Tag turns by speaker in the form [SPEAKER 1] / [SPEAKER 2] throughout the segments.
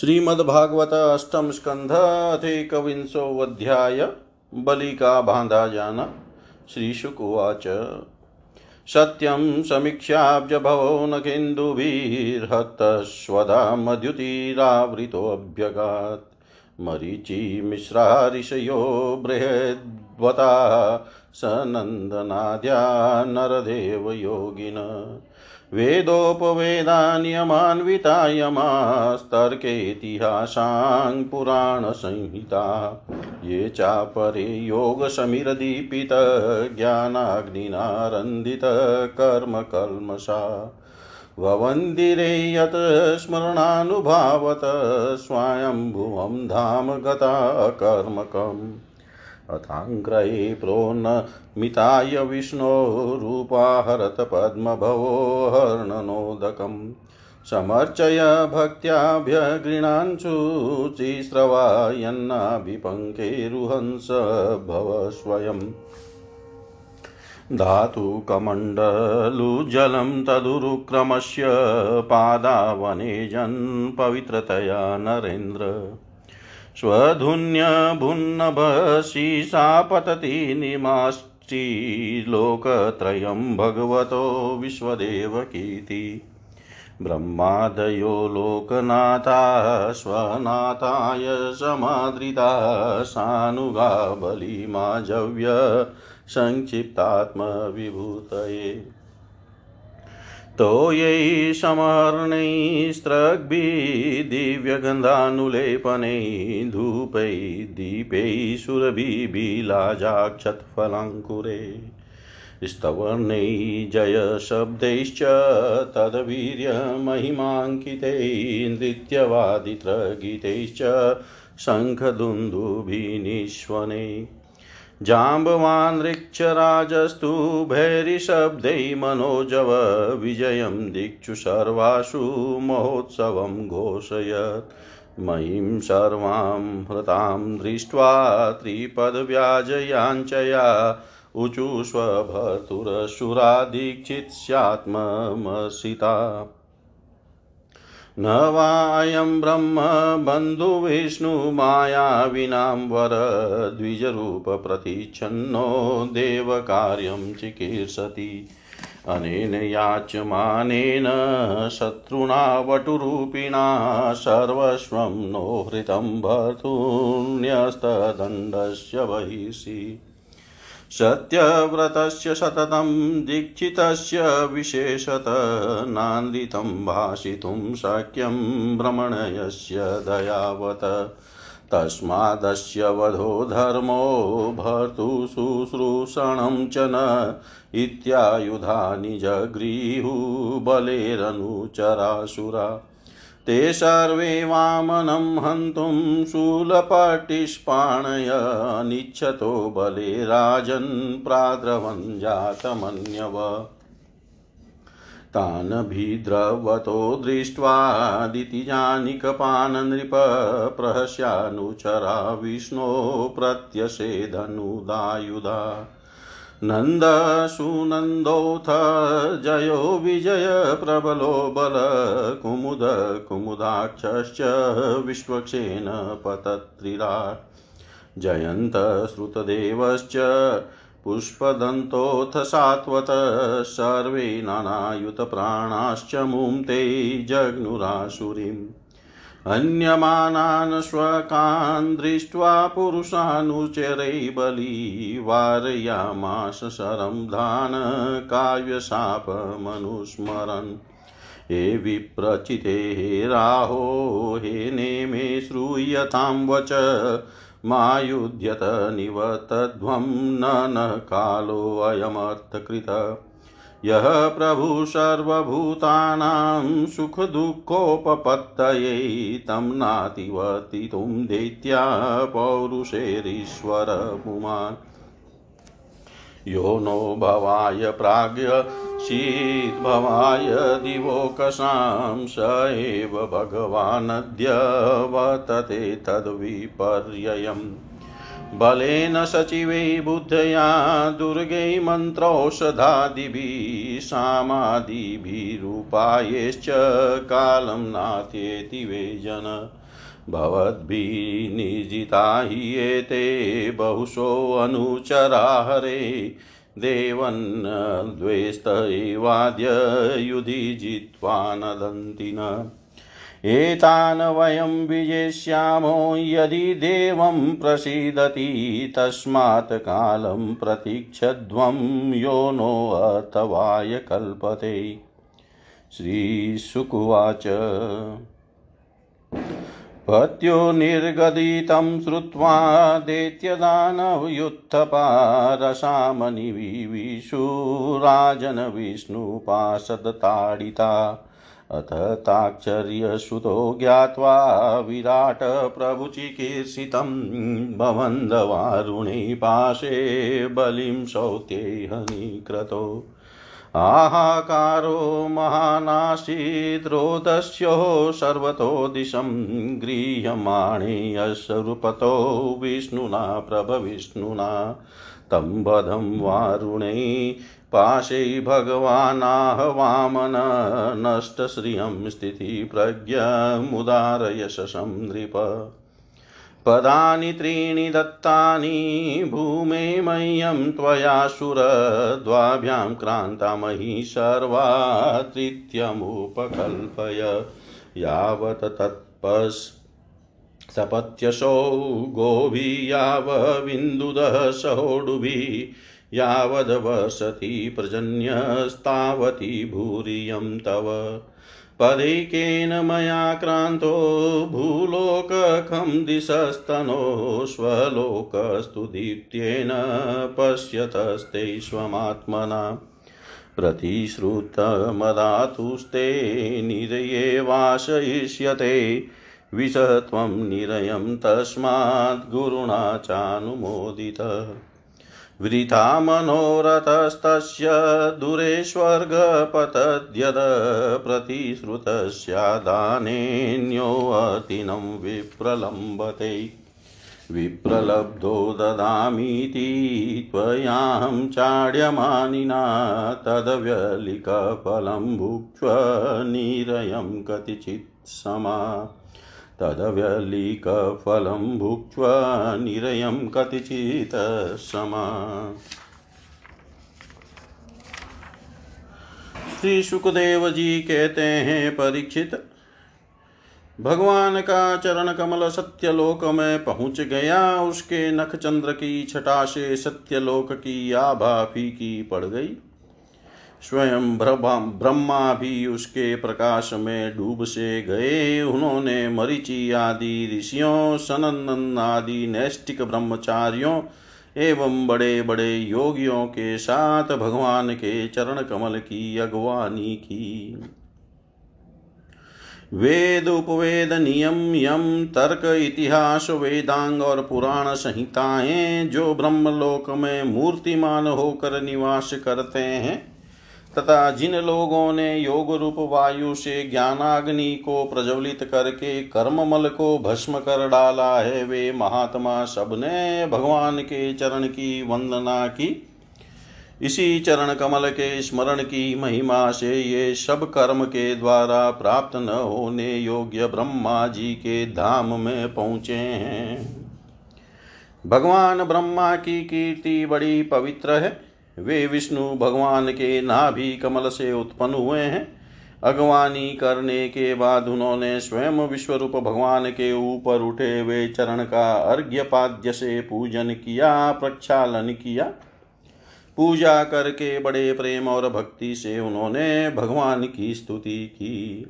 [SPEAKER 1] श्रीमद्भागवत अष्टम स्कंध अथेकविंशोऽध्याय बलि का बांधा जाना, श्रीशुकुवाच। सत्यं समीक्षाब्जभवो न केन्दुभिर्हतस्वदा मद्युतिरावृतोऽभ्यगात्। मरीचि मिश्रा ऋषयो बृहद्वता स नन्दनाद्या नरदेवयोगिन वेदोपवेदान्यमान्वितायमास्तर्केतिहासां पुराणसंहिता। ये चापरे योगसमिरदीपितज्ञानाग्निनारन्दितकर्मकल्मषा भवन्दिरे यत् स्मरणानुभावत स्वायम्भुवं धाम गता कर्मकम् अथाङ्ग्रये प्रोन्नमिताय विष्णोरूपाहरत पद्मभवोहर्णनोदकम् समर्चय भक्त्याभ्यगृणांशुचिस्रवा यन्नाभिपङ्केरुहंस भव स्वयम् धातुकमण्डलुजलं तदुरुक्रमस्य पादावनेजन् पवित्रतया नरेन्द्र। स्वधुन्यभुन्नभशीषा पतति निमाश्चिलोकत्रयं भगवतो विश्वदेवकीति ब्रह्मादयो लोकनाथा स्वनाथाय समादृता सानुगा बलिमाजव्य संक्षिप्तात्मविभूतये। तोयै समर्णैस्त्रग्भिः दिव्यगन्धानुलेपनैः धूपैः दीपैः सुरभिबिलाजाक्षत्फलाङ्कुरे स्तवर्णैः जयशब्दैश्च तद्वीर्यमहिमाङ्कितैः नृत्यवादित्रगीतैश्च शङ्खदुन्दुभिनिष्वनैः जाम्बवान् ऋक्षराजस्तु भैरिशब्दै मनोजव विजयं दिक्षु सर्वासु महोत्सवं घोषयत्। मयीं सर्वां हृतां दृष्ट्वा त्रिपदव्याजयाञ्चया ऊचु स्वभर्तुरसुरादीक्षित्स्यात्ममसिता न वायं ब्रह्म बन्धुविष्णुमायाविनां वर द्विजरूपप्रतिच्छन्नो देवकार्यं चिकीर्षति। अनेन याच्यमानेन शत्रुणा वटुरूपिणा सर्वस्वं नो हृतं भर्तुन्यस्तदण्डस्य बहिषि सत्यव्रतस्य सततं दीक्षितस्य विशेषत नान्दितं भाषितुं शक्यं भ्रमणयस्य दयावत। तस्मादस्य वधो धर्मो भर्तुशुश्रूषणं च न इत्यायुधानि जगृहुबलेरनुचरासुरा ते सर्वे वामनं हन्तुं शूलपटिष्पाणय निच्छतो बले राजन् प्राद्रवन् जातमन्यव। तान् भीद्रवतो दृष्ट्वादितिजानिकपान् नृप प्रहस्यानुचरा विष्णो प्रत्यसेदनुदायुधा नन्दसुनन्दोऽथ जयो विजय प्रबलो बल कुमुद कुमुदाक्षश्च विश्वक्षेण पतत्रिराट् जयन्तश्रुतदेवश्च पुष्पदन्तोऽथ सात्वत सर्वे नानायुतप्राणाश्च मुं ते जग्नुरासुरीम्। हन्यमानान् स्वकान् दृष्ट्वा पुरुषानुचरै बली वारयामास शरं धान काव्यशापमनुस्मरन्। हे विप्रचिते, हे राहो, हे नेमे श्रूयतां वच। मायुध्यत निवतध्वं न न कालोऽयमर्थकृत यः प्रभु सर्वभूतानां सुखदुःखोपपत्तये तं नातिवर्तितुं दैत्या पौरुषेरीश्वर पुमान्। यो नो भवाय प्राज्ञशीद्भवाय दिवोकसां स एव भगवानद्य वर्तते तद्विपर्ययम्। बलेन सचिवै बुद्धया दुर्गै मन्त्रौषधादिभिः, सामादिभिरूपायैश्च कालं नाथेति वै जन। भवद्भिः निर्जिता हि एते बहुशोऽनुचरा हरे। देवन्नद्वेस्त एवाद्य युधि जित्वा नदन्ति न। एतान् वयं विजेष्यामो यदि देवं प्रसीदति, तस्मात् कालं प्रतीक्षध्वं यो नोऽथवाय कल्पते। श्रीशुकुवाच पत्यो निर्गदितं श्रुत्वा दैत्यदानवयुत्थपारसामनिविशुराजन विष्णुपाशदताडिता अथ ताक्षर्यसुतो ज्ञात्वा विराट प्रभुचिकीर्षितं भवन्दवारुणे पाशे बलिं सौत्येहनिक्रतो हाहाकारो महानासीद्रोदस्यो सर्वतो दिशं गृह्यमाणे अश्रुपतो विष्णुना प्रभविष्णुना। तं वधं वारुणे पाशै भगवानाहवामन नष्टश्रियं स्थितिप्रज्ञमुदारयशसं नृप। पदानि त्रीणि दत्तानि भूमे मह्यं त्वया सुरद्वाभ्यां क्रान्तामही सर्वा तृतीयमुपकल्पय यावत् तत्पस् सपत्यसौ गोभिः यावविन्दुदः सहोडुभिः। यावद्वसति पर्जन्यस्तावती भूरियं तव। पदैकेन मया क्रान्तो भूलोकखं दिशस्तनो स्वलोकस्तु दीप्त्येन पश्यतस्ते स्वमात्मना। प्रतिश्रुतमदातुस्ते निरये वाशयिष्यते विषत्वं निरयं तस्मात् गुरुणा चानुमोदितः। वृथा मनोरथस्तस्य दूरे स्वर्गपतद्यद प्रतिश्रुतस्यादानेन्योऽतिनं विप्रलम्बते। विप्रलब्धो ददामीति त्वयाहं चाड्यमानिना तदव्यलिकफलं भुक्ष्व निरयं कतिचित् समा तदव्यलिकफलं भुक्त्वा निरयं कतिचित् समा। श्री सुखदेव जी कहते हैं परीक्षित। भगवान का चरण कमल सत्यलोक में पहुँच गया। उसके नख चंद्र की छटा से सत्यलोक की आभा फीकी पड़ गई। स्वयं ब्रह्मा भी उसके प्रकाश में डूब से गए। उन्होंने मरीचि आदि ऋषियों सनंदन आदि नैष्टिक ब्रह्मचारियों एवं बड़े बड़े योगियों के साथ भगवान के चरण कमल की अगवानी की। वेद उपवेद नियम यम तर्क इतिहास वेदांग और पुराण संहिताएँ जो ब्रह्मलोक में मूर्तिमान होकर निवास करते हैं। तथा जिन लोगों ने योग रूप वायु से ज्ञानाग्नि को प्रज्वलित करके कर्ममल को भस्म कर डाला है, वे महात्मा सबने भगवान के चरण की वंदना की। इसी चरण कमल के स्मरण की महिमा से ये सब कर्म के द्वारा प्राप्त न होने योग्य ब्रह्मा जी के धाम में पहुँचे हैं। भगवान ब्रह्मा की कीर्ति बड़ी पवित्र है। वे विष्णु भगवान के नाभि कमल से उत्पन्न हुए हैं। अगवानी करने के बाद उन्होंने स्वयं विश्वरूप भगवान के ऊपर उठे हुए चरण का अर्घ्य पाद्य से पूजन किया, प्रक्षालन किया। पूजा करके बड़े प्रेम और भक्ति से उन्होंने भगवान की स्तुति की।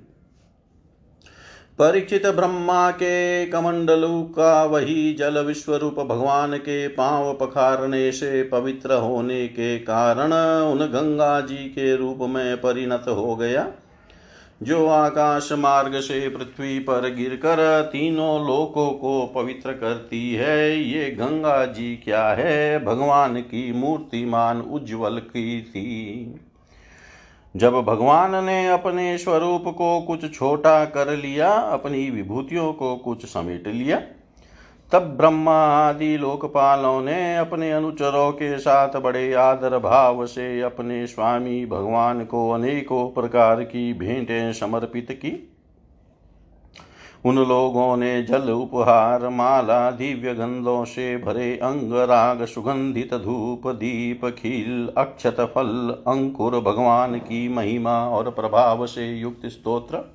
[SPEAKER 1] परीक्षित ब्रह्मा के कमंडलू का वही जल विश्व रूप भगवान के पाँव पखारने से पवित्र होने के कारण उन गंगा जी के रूप में परिणत हो गया। जो आकाश मार्ग से पृथ्वी पर गिरकर तीनों लोकों को पवित्र करती है, ये गंगा जी क्या है? भगवान की मूर्तिमान उज्जवल की थी जब भगवान ने अपने स्वरूप को कुछ छोटा कर लिया, अपनी विभूतियों को कुछ समेट लिया, तब ब्रह्मा आदि लोकपालों ने अपने अनुचरों के साथ बड़े आदर भाव से अपने स्वामी भगवान को अनेकों प्रकार की भेंटें समर्पित की। उन लोगों ने जल उपहार, माला, दिव्य गंधों से भरे अंग, राग, सुगंधित धूप, दीप, खील, अक्षत, फल, अंकुर, भगवान की महिमा और प्रभाव से युक्त स्तोत्र।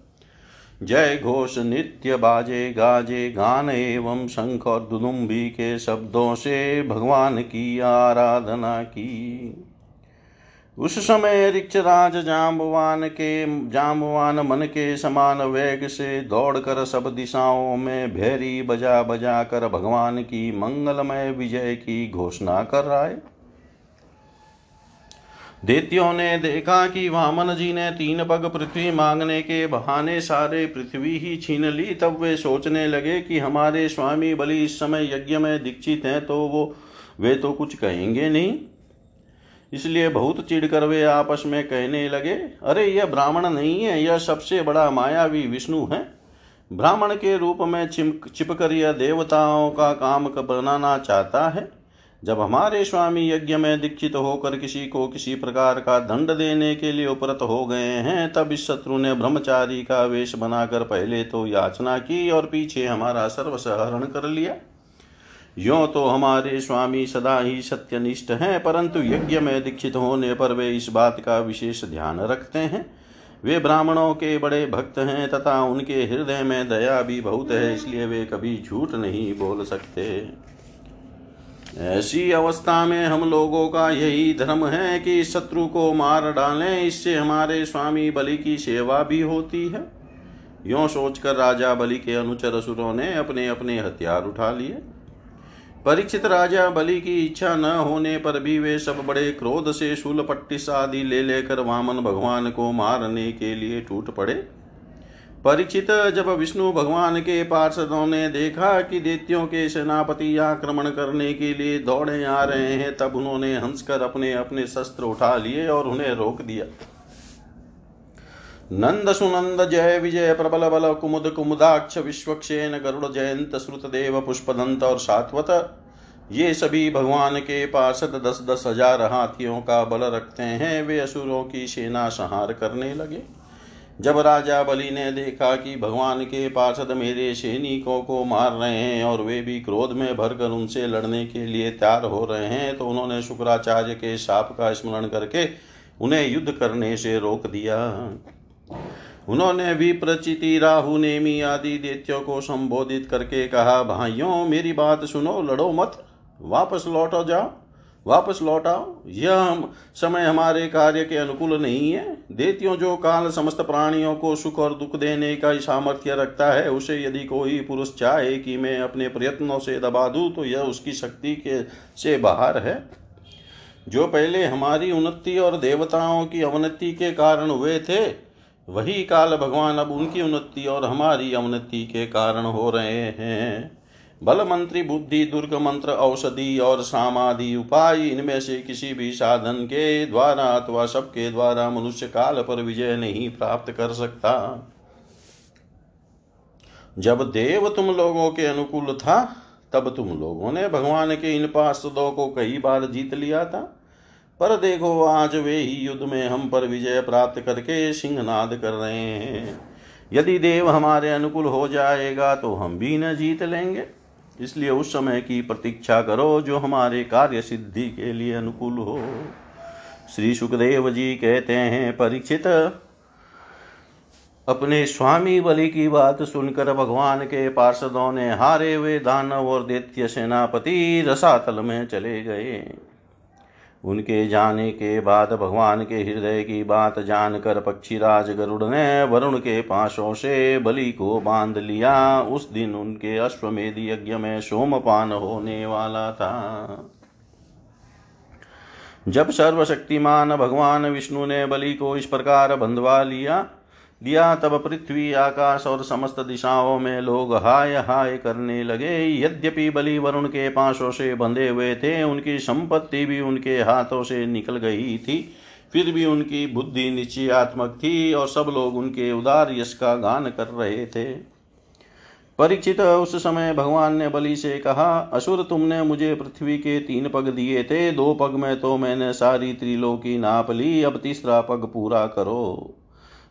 [SPEAKER 1] जय घोष नित्य बाजे, गाजे, गान एवं शंख और दुदुम्बी के शब्दों से भगवान की आराधना की। उस समय ऋक्षराज जाम्बवान के जाम्बवान मन के समान वेग से दौड़कर सब दिशाओं में भैरी बजा बजा कर भगवान की मंगलमय विजय की घोषणा कर रहा है दैत्यों ने देखा कि वामन जी ने तीन पग पृथ्वी मांगने के बहाने सारे पृथ्वी ही छीन ली। तब वे सोचने लगे कि हमारे स्वामी बलि इस समय यज्ञ में दीक्षित हैं तो वो, वे तो कुछ कहेंगे नहीं। इसलिए बहुत चिढ़कर वे आपस में कहने लगे, अरे, यह ब्राह्मण नहीं है, यह सबसे बड़ा मायावी विष्णु है। ब्राह्मण के रूप में चिपक चिपकर यह देवताओं का काम बनाना चाहता है। जब हमारे स्वामी यज्ञ में दीक्षित होकर किसी को किसी प्रकार का दंड देने के लिए उपरत हो गए हैं, तब इस शत्रु ने ब्रह्मचारी का वेश बनाकर पहले तो याचना की और पीछे हमारा सर्वसहरण कर लिया। यो तो हमारे स्वामी सदा ही सत्यनिष्ठ हैं, परंतु यज्ञ में दीक्षित होने पर वे इस बात का विशेष ध्यान रखते हैं। वे ब्राह्मणों के बड़े भक्त हैं तथा उनके हृदय में दया भी बहुत है, इसलिए वे कभी झूठ नहीं बोल सकते। ऐसी अवस्था में हम लोगों का यही धर्म है कि शत्रु को मार डालें, इससे हमारे स्वामी बलि की सेवा भी होती है। यो सोचकर राजा बलि के अनुचर असुरों ने अपने अपने हथियार उठा लिए। परीक्षित राजा बलि की इच्छा न होने पर भी वे सब बड़े क्रोध से शूल पट्टिस आदि ले लेकर वामन भगवान को मारने के लिए टूट पड़े। परीक्षित जब विष्णु भगवान के पार्षदों ने देखा कि दैत्यों के सेनापति आक्रमण करने के लिए दौड़े आ रहे हैं, तब उन्होंने हंसकर अपने अपने शस्त्र उठा लिए और उन्हें रोक दिया। नंद सुनंद जय विजय प्रबल बल कुमुद कुमुदाक्ष विश्वक्षेन गरुड़ जयंत श्रुत देव पुष्पदंत और सात्वत। ये सभी भगवान के पार्षद दस दस हज़ार हाथियों का बल रखते हैं। वे असुरों की सेना संहार करने लगे। जब राजा बलि ने देखा कि भगवान के पार्षद मेरे सैनिकों को मार रहे हैं और वे भी क्रोध में भरकर उनसे लड़ने के लिए तैयार हो रहे हैं तो उन्होंने शुक्राचार्य के शाप का स्मरण करके उन्हें युद्ध करने से रोक दिया। उन्होंने भी प्रचिति राहु नेमी आदि दैत्यों को संबोधित करके कहा, भाइयों, मेरी बात सुनो, लड़ो मत, वापस लौटो जाओ, वापस लौट आओ। यह हम, समय हमारे कार्य के अनुकूल नहीं है। देत्यों जो काल समस्त प्राणियों को सुख और दुख देने का सामर्थ्य रखता है, उसे यदि कोई पुरुष चाहे कि मैं अपने प्रयत्नों से दबा दूँ तो यह उसकी शक्ति के, से बाहर है। जो पहले हमारी उन्नति और देवताओं की अवनति के कारण हुए थे वही काल भगवान अब उनकी उन्नति और हमारी अवनति के कारण हो रहे हैं। बल मंत्री, बुद्धि, दुर्ग मंत्र, औषधि और सामाधि उपाय इनमें से किसी भी साधन के द्वारा अथवा सबके द्वारा मनुष्य काल पर विजय नहीं प्राप्त कर सकता। जब देव तुम लोगों के अनुकूल था, तब तुम लोगों ने भगवान के इन पार्षदों को कई बार जीत लिया था। पर देखो आज वे ही युद्ध में हम पर विजय प्राप्त करके सिंहनाद कर रहे हैं। यदि देव हमारे अनुकूल हो जाएगा तो हम भी न जीत लेंगे। इसलिए उस समय की प्रतीक्षा करो जो हमारे कार्य सिद्धि के लिए अनुकूल हो। श्री सुखदेव जी कहते हैं, परीक्षित, अपने स्वामी बलि की बात सुनकर भगवान के पार्षदों ने हारे हुए दानव और दैत्य सेनापति रसातल में चले गए। उनके जाने के बाद भगवान के हृदय की बात जानकर पक्षीराज गरुड़ ने वरुण के पाशों से बलि को बाँध लिया। उस दिन उनके अश्वमेध यज्ञ में सोमपान होने वाला था। जब सर्वशक्तिमान भगवान विष्णु ने बलि को इस प्रकार बंधवा लिया दिया तब पृथ्वी, आकाश और समस्त दिशाओं में लोग हाय हाय करने लगे। यद्यपि बलि वरुण के पासों से बंधे हुए थे, उनकी संपत्ति भी उनके हाथों से निकल गई थी। फिर भी उनकी बुद्धि निश्चयात्मक थी और सब लोग उनके उदार यश का गान कर रहे थे। परीक्षित, उस समय भगवान ने बलि से कहा, असुर, तुमने मुझे पृथ्वी के तीन पग दिए थे। दो पग में तो मैंने सारी त्रिलोकी नाप ली। अब तीसरा पग पूरा करो।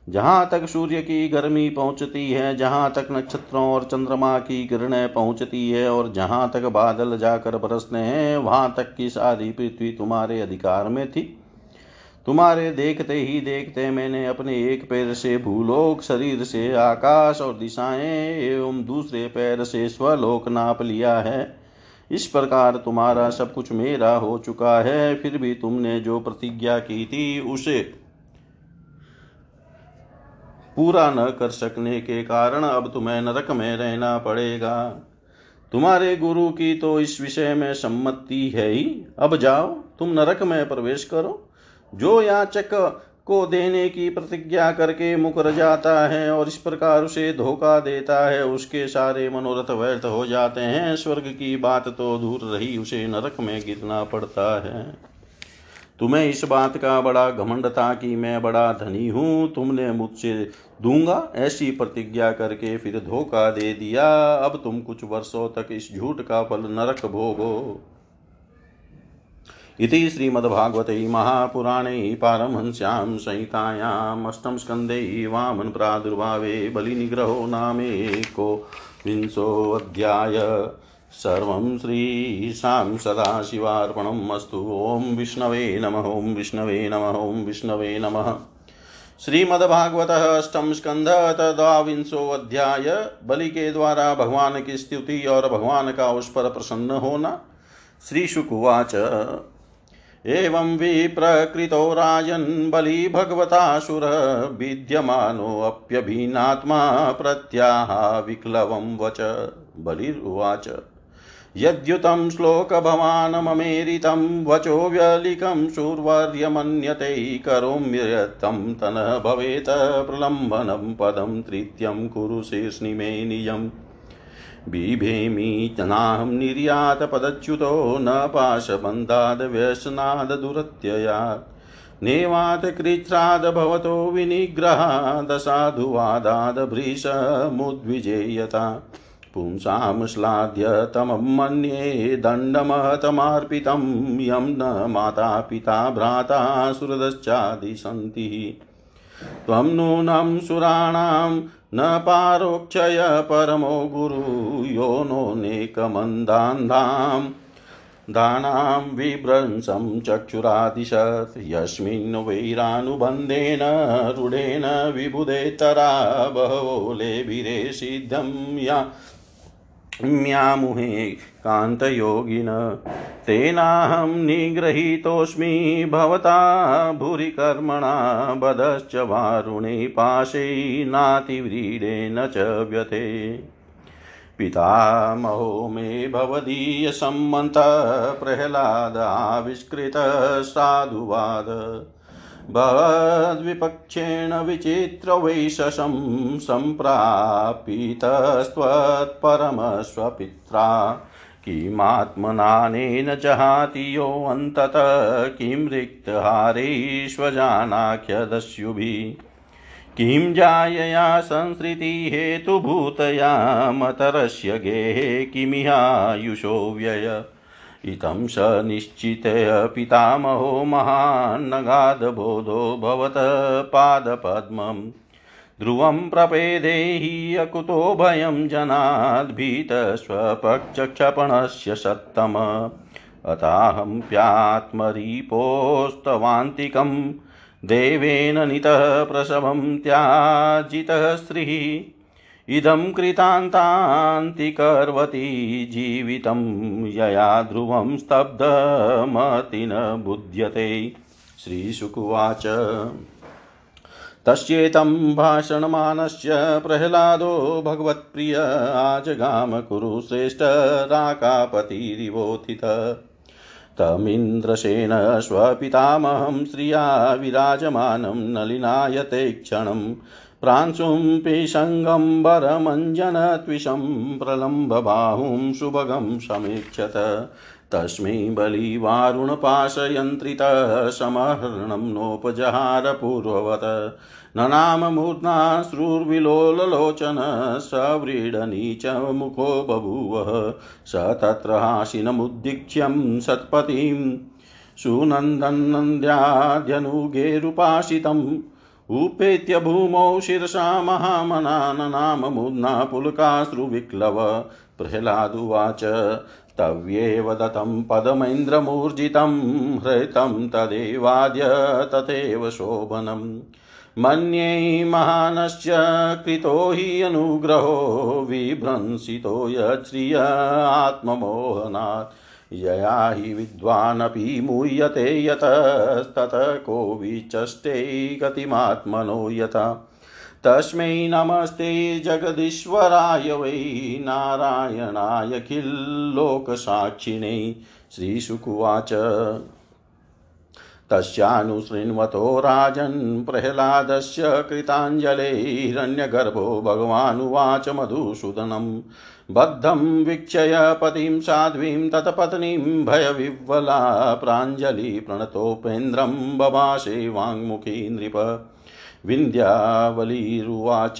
[SPEAKER 1] जहाँ तक सूर्य की गर्मी पहुँचती है, जहाँ तक नक्षत्रों और चंद्रमा की किरणें पहुँचती है और जहाँ तक बादल जाकर बरसते हैं, वहाँ तक की सारी पृथ्वी तुम्हारे अधिकार में थी। तुम्हारे देखते ही देखते मैंने अपने एक पैर से भूलोक, शरीर से आकाश और दिशाएँ एवं दूसरे पैर से स्वलोक नाप लिया है। इस प्रकार तुम्हारा सब कुछ मेरा हो चुका है, फिर भी तुमने जो प्रतिज्ञा की थी, उसे पूरा न कर सकने के कारण अब तुम्हें नरक में रहना पड़ेगा। तुम्हारे गुरु की तो इस विषय में सम्मति है ही। अब जाओ, तुम नरक में प्रवेश करो। जो याचक को देने की प्रतिज्ञा करके मुकर जाता है और इस प्रकार उसे धोखा देता है, उसके सारे मनोरथ व्यर्थ हो जाते हैं। स्वर्ग की बात तो दूर रही, उसे नरक में गिरना पड़ता है। तुम्हें इस बात का बड़ा घमंड था कि मैं बड़ा धनी हूँ, तुमने मुझसे दूँगा, ऐसी प्रतिज्ञा करके फिर धोखा दे दिया। अब तुम कुछ वर्षों तक इस झूठ का फल नरक भोगो। इति श्रीमद्भागवते महापुराणे पारमहंस्यां संहितायाम् अष्टमस्कन्धे वामनप्रादुर्भावे बलिनिग्रहो नामेको विंशोऽध्याय सर्वं श्रीशां सदाशिवार्पणम् ॐ विष्णवे नमः, ॐ विष्णवे नमः, ॐ विष्णवे नमः। श्रीमद्भागवत अष्टम स्कंध तद्वांशो अध्याय। बलि के द्वारा भगवान की स्तुति और भगवान का उस पर प्रसन्न होना। श्री शुकुवाच एवं विप्रकृतो राजन् बलि भगवतासुर विद्यमानोऽप्यभिन्नात्मा प्रत्याह विक्लवं वच। बलिरुवाच यद्युतं श्लोकभवानममेरितं वचो व्यलिकं शूर्वर्यमन्यते करोम्यतं तनः भवेत् प्रलम्बनं पदं तृतीयं कुरु शीर्ष्णिमे निजम् बिभेमि नाहं निर्यातपदच्युतो न पाशबन्धाद् नेवात् कृच्छ्राद् भवतो विनिग्रहादसाधुवादाद् पुंसां श्लाघ्यतमं मन्ये दण्डमहतमर्पितं यं न माता पिता भ्राता सुहृदश्चादि सन्ति त्वं नूनं सुराणां न पारोक्षय परमो गुरु, यो नोनेकमन्दान्धां दानां विभ्रंशं चक्षुरादिशत्, यस्मिन् वैरानुबन्धेन, रूढेन विबुधेतरा, बहवो लेभिरे सिद्धं या म्यामुहे कान्तयोगिन। तेनाहं निगृहीतोऽस्मि भवता भूरि कर्मणा बधश्च वारुणे पाशे नातिव्रीडेन च व्यथे। पितामहो मे भवदीयसम्मतः प्रह्लादाविष्कृतसाधुवाद भवद्विपक्षेण विचित्रवैशसं सम्प्रापितस्त्वत्परमस्वपित्रा। किमात्मनानेन जहाति योऽन्ततः किं रिक्तहारेष्वजानाख्यदस्युभिः। किं जायया संसृतिहेतुभूतया मतरस्य गेहे किमिहायुषो व्यय। इतं स निश्चितय पितामहो महान्नगाधबोधो भवत पादपद्मम्। ध्रुवं प्रपेदे हि अकुतो भयं जनाद्भीतस्वपक्षक्षपणस्य सत्तम। अताहं प्यात्मरीपोस्तवान्तिकं देवेन नितः प्रसवं त्याजितः स्त्रीः। इदं कृतान्तान्तिकर्वती जीवितं यया ध्रुवं स्तब्धमति न बुध्यते। श्रीशुकुवाच। तस्येतं भाषणमानस्य प्रह्लादो भगवत्प्रिय आजगाम कुरुश्रेष्ठ राकापतिरिवोत्थित तमिन्द्रसेन स्वपितामहं श्रिया विराजमानं नलिनायते क्षणम् प्रांशुं पिशङ्गम्बरमञ्जनत्विषं प्रलम्बबाहुं सुभगं समीक्षत। तस्मै बलिवारुणपाशयन्त्रितः समहरणं नोपजहार पूर्ववत् ननाममूर्ध्ना श्रुर्विलोललोचन सव्रीडनीचमुखो बभूव। स तत्र हासिनमुद्दिक्ष्यं सत्पतिं सुनन्दन्नन्द्याद्यनुगेरुपासितम् उपेत्य भूमौ शिरसा महामनाननाममुद्ना पुलकाश्रुविक्लव प्रह्लादुवाच तव्येव दत्तं पदमेन्द्रमूर्जितं, हृतं तदेवाद्य तथैव शोभनम् मन्ये महानश्च कृतो हि अनुग्रहो, विभ्रंसितो यच्छ्रिय आत्ममोहनात्। यया हि विद्वानपि मूयते यतस्ततः को विचष्टे गतिमात्मनो यथा तस्मै नमस्ते जगदीश्वराय वै नारायणाय किल्लोकसाक्षिणे श्रीशुकुवाच तस्यानुशृण्वतो राजन् प्रह्लादस्य कृताञ्जलेरन्यगर्भो भगवानुवाच मधुसूदनम्। बद्धं वीक्षय पतिं साध्वीं तत्पत्नीं भयविह्वला प्राञ्जलिप्रणतोपेन्द्रं बभाषे वाङ्मुखी नृप विन्ध्यावलीरुवाच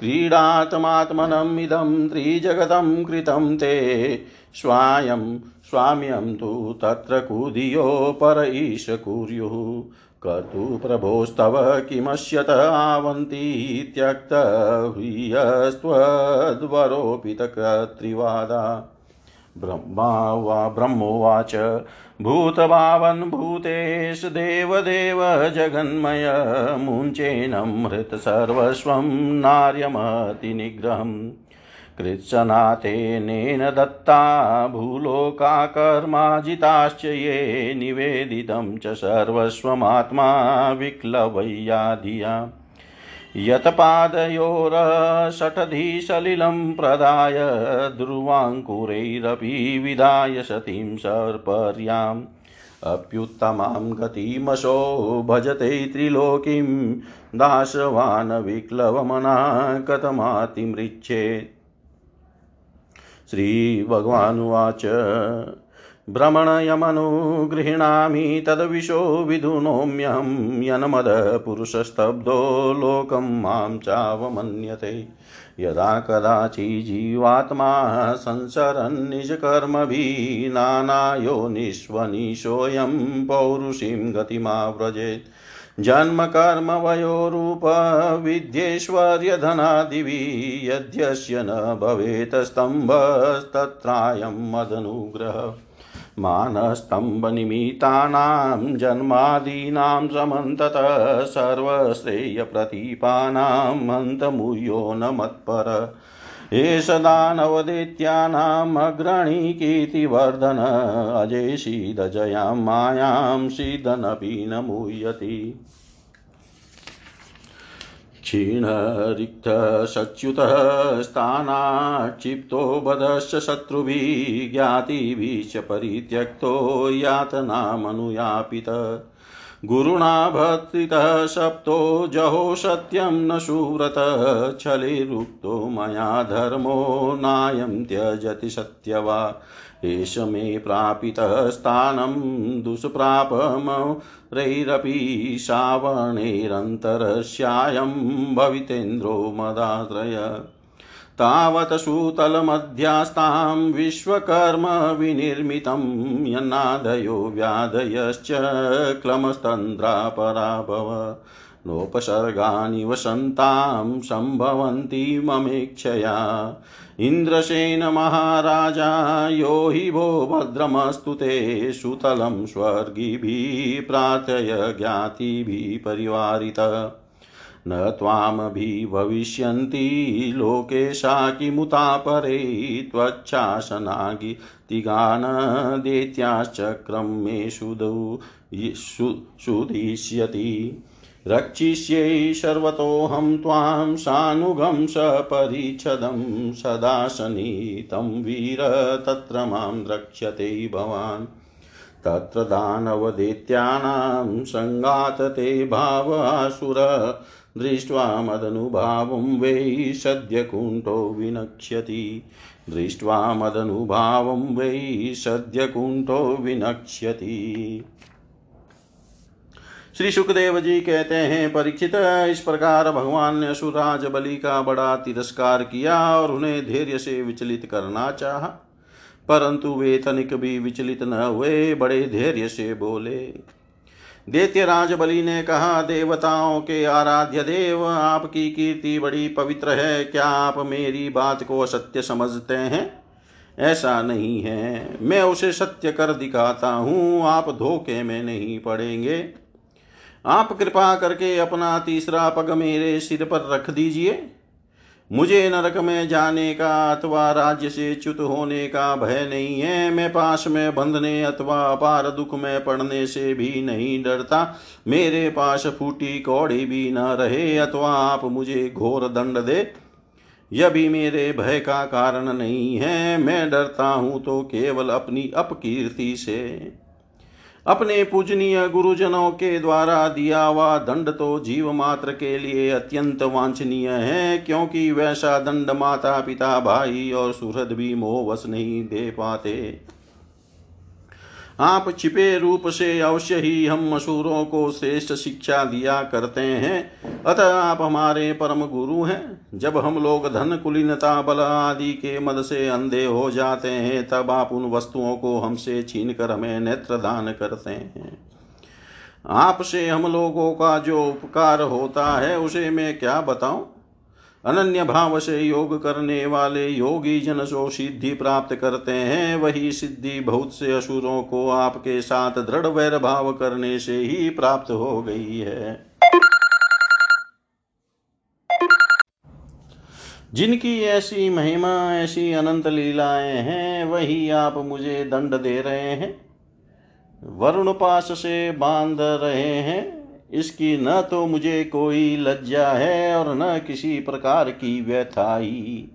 [SPEAKER 1] क्रीडात्मात्मनम् इदं त्रिजगतं कृतं ते स्वायं स्वाम्यं तु तत्र कुधियो पर ईश कुर्युः। कर्तु प्रभोस्तव किमस्यत आवन्ति त्यक्तह्यस्त्वद्वरोपितकर्त्रिवादा ब्रह्मा वा ब्रह्मोवाच भूतभावन् भूतेश देवदेव जगन्मय मुञ्चेनमृतसर्वस्वं नार्यमतिनिग्रहम्। कृत्सनातेनेन दत्ता भूलोका भूलोकाकर्माजिताश्च ये निवेदितं च सर्वस्वमात्मा विक्लवय्याधिया यत्पादयोरषटधिसलिलं प्रदाय ध्रुवाङ्कुरैरपि विधाय सतीं सर्पर्याम्। अप्युत्तमां गतिमशो भजते त्रिलोकीं दासवान् विक्लवमना कथमातिमृच्छेत् श्रीभगवानुवाच भ्रमणयमनुगृह्णामि तद्विशो विधुनोम्यहं यन्मदपुरुषस्तब्धो लोकं माँ चावमन्यते। यदा कदाचिज्जीवात्मा संसरन्निजकर्मभिः नानायो निष्वनिशोऽयं पौरुषीं गतिमाव्रजेत्। जन्मकर्मवयोरूपविद्येश्वर्यधनादिवि यद्यस्य न भवेत् स्तम्भस्तत्रायं मदनुग्रह। मानस्तम्भनिमित्तानां जन्मादीनां समन्ततः सर्वश्रेयप्रतीपानाम् अन्तमुयो न मत्पर। एष दानवदैत्यानाम् अग्रणी कीर्तिवर्धन अजय शीदजयां मायां शीदनपि न मुह्यति। क्षीणरिक्तसच्युतः स्थानाक्षिप्तो बधश्च शत्रुभिः ज्ञातिभिः च परित्यक्तो यातनामनुयापित। गुरुणा भर्तृतः सप्तो जहो सत्यं न सुव्रतः, छलेरुक्तो मया धर्मो नायं त्यजति सत्यवा। एष मे प्रापितः स्थानं दुष्प्रापमरैरपि श्रावणैरन्तरस्यायं भवितेन्द्रो मदाश्रय। तावत् सुतलमध्यास्तां विश्वकर्म विनिर्मितं यन्नादयो व्याधयश्च क्लमस्तन्द्रापराभव। नोपसर्गानि वसन्तां सम्भवन्ति ममेक्षया। इन्द्रसेन महाराजा, यो हि भो भद्रमस्तु ते सुतलं स्वर्गिभिः प्रार्थय ज्ञातिभिः परिवारितः। न त्वामभिभविष्यन्ति लोकेशा किमुता परे त्वच्छासनागितिगानदैत्याश्चक्रं मे सुदौ सुदिष्यति रक्षिष्ये सर्वतोऽहं त्वां सानुगं सपरिच्छदं सदा सनीतं वीर तत्र माँ द्रक्ष्यते भवान्। तत्र दानवदैत्यानां सङ्गात् ते भावासुर दृष्ट्वा मदनुभावं वै सद्यकुण्ठो विनक्ष्यति। दृष्ट्वा मदनुभावं वै सद्यकुण्ठो विनक्ष्यति। श्री सुखदेव जी कहते हैं, परीक्षित, इस प्रकार भगवान ने असुराज बलि का बड़ा तिरस्कार किया और उन्हें धैर्य से विचलित करना चाहा। परंतु वे तनिक भी विचलित न हुए, बड़े धैर्य से बोले दैत्य राज बलि ने कहा, देवताओं के आराध्य देव, आपकी कीर्ति बड़ी पवित्र है, क्या आप मेरी बात को असत्य समझते हैं? ऐसा नहीं है। मैं उसे सत्य कर दिखाता हूँ, आप धोखे में नहीं पड़ेंगे। आप कृपा करके अपना तीसरा पग मेरे सिर पर रख दीजिए। मुझे नरक में जाने का अथवा राज्य से च्युत होने का भय नहीं है। मैं पास में बंधने अथवा अपार दुख में पड़ने से भी नहीं डरता। मेरे पास फूटी कौड़ी भी न रहे, अथवा आप मुझे घोर दंड दे। यह भी मेरे भय का कारण नहीं है। मैं डरता हूँ तो केवल अपनी अपकीर्ति से। अपने पूजनीय गुरुजनों के द्वारा दिया हुआ दंड तो जीव मात्र के लिए अत्यंत वांछनीय है, क्योंकि वैसा दंड माता पिता भाई और सुहृद भी मोहवश नहीं दे पाते। आप छिपे रूप से अवश्य ही हम मसूरों को श्रेष्ठ शिक्षा दिया करते हैं। अतः आप हमारे परम गुरु हैं। जब हम लोग धन, कुलीनता, बल आदि के मद से अंधे हो जाते हैं, तब आप उन वस्तुओं को हमसे छीन कर हमें नेत्र दान करते हैं। आपसे हम लोगों का जो उपकार होता है, उसे मैं क्या बताऊँ? अनन्य भाव से योग करने वाले योगी जन सो सिद्धि प्राप्त करते हैं। वही सिद्धि बहुत से असुरों को आपके साथ दृढ़ वैर भाव करने से ही प्राप्त हो गई है। जिनकी ऐसी महिमा, ऐसी अनंत लीलाएँ हैं, वही आप मुझे दंड दे रहे हैं। वरुण पास से बाँध रहे हैं। इसकी न तो मुझे कोई लज्जा है और न किसी प्रकार की व्यथाई।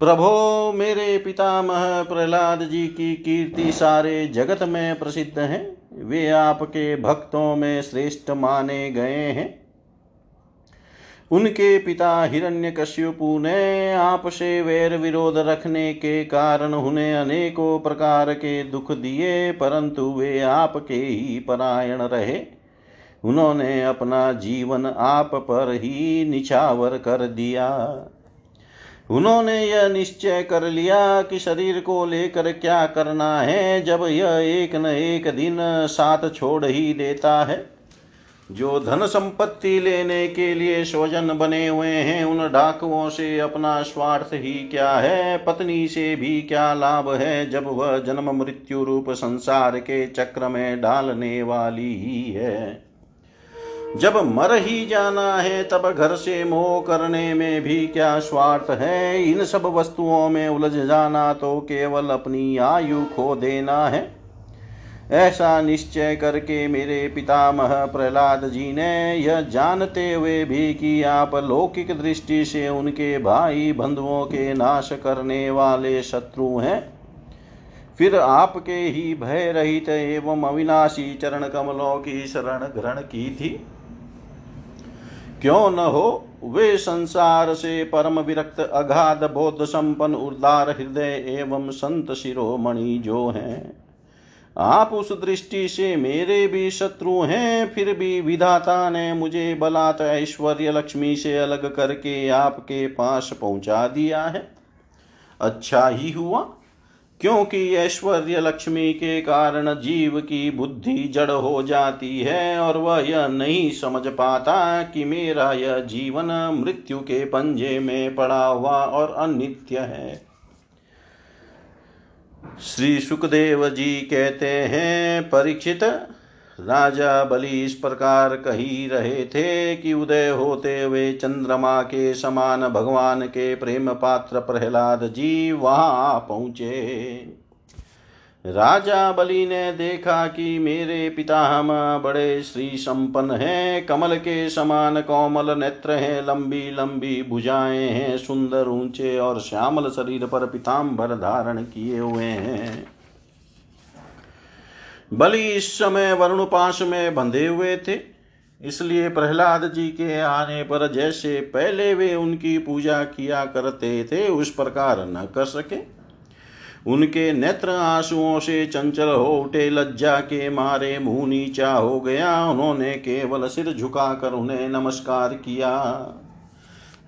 [SPEAKER 1] प्रभो मेरे पितामह प्रहलाद जी की कीर्ति सारे जगत में प्रसिद्ध है। वे आपके भक्तों में श्रेष्ठ माने गए हैं। उनके पिता हिरण्यकश्यपु ने आपसे वैर विरोध रखने के कारण उन्हें अनेकों प्रकार के दुख दिए, परंतु वे आपके ही परायण रहे। उन्होंने अपना जीवन आप पर ही निछावर कर दिया। उन्होंने यह निश्चय कर लिया कि शरीर को लेकर क्या करना है, जब यह एक न एक दिन साथ छोड़ ही देता है। जो धन संपत्ति लेने के लिए स्वजन बने हुए हैं, उन डाकुओं से अपना स्वार्थ ही क्या है, पत्नी से भी क्या लाभ है, जब वह जन्म मृत्यु रूप संसार के चक्र में डालने वाली ही है। जब मर ही जाना है तब घर से मोह करने में भी क्या स्वार्थ है? इन सब वस्तुओं में उलझ जाना तो केवल अपनी आयु खो देना है। ऐसा निश्चय करके मेरे पितामह प्रहलाद जी ने यह जानते हुए भी कि आप लौकिक दृष्टि से उनके भाई बंधुओं के नाश करने वाले शत्रु हैं। फिर आपके ही भय रहित एवं अविनाशी चरण कमलों की शरण ग्रहण की थी। क्यों न हो? वे संसार से परम विरक्त, अगाध, बोध संपन्न, उदार हृदय एवं संत शिरोमणि जो हैं। आप उस दृष्टि से मेरे भी शत्रु हैं, फिर भी विधाता ने मुझे बलात् ऐश्वर्य लक्ष्मी से अलग करके आपके पास पहुँचा दिया है। अच्छा ही हुआ। क्योंकि ऐश्वर्य लक्ष्मी के कारण जीव की बुद्धि जड़ हो जाती है और वह यह नहीं समझ पाता कि मेरा यह जीवन मृत्यु के पंजे में पड़ा हुआ और अनित्य है। श्री सुखदेव जी कहते हैं, परीक्षित राजा बलि इस प्रकार कही रहे थे कि उदय होते हुए चंद्रमा के समान भगवान के प्रेम पात्र प्रहलाद जी वहाँ पहुँचे। राजा बलि ने देखा कि मेरे पिता हम बड़े श्री संपन्न हैं, कमल के समान कोमल नेत्र हैं, लंबी लंबी भुजाएँ हैं, सुंदर ऊँचे और श्यामल शरीर पर पिताम्बर धारण किए हुए हैं। बलि इस समय वरुण पाश में बंधे हुए थे। इसलिए प्रहलाद जी के आने पर जैसे पहले वे उनकी पूजा किया करते थे, उस प्रकार न कर सके। उनके नेत्र आंसुओं से चंचल हो उठे, लज्जा के मारे मुँह नीचा हो गया। उन्होंने केवल सिर झुकाकर उन्हें नमस्कार किया।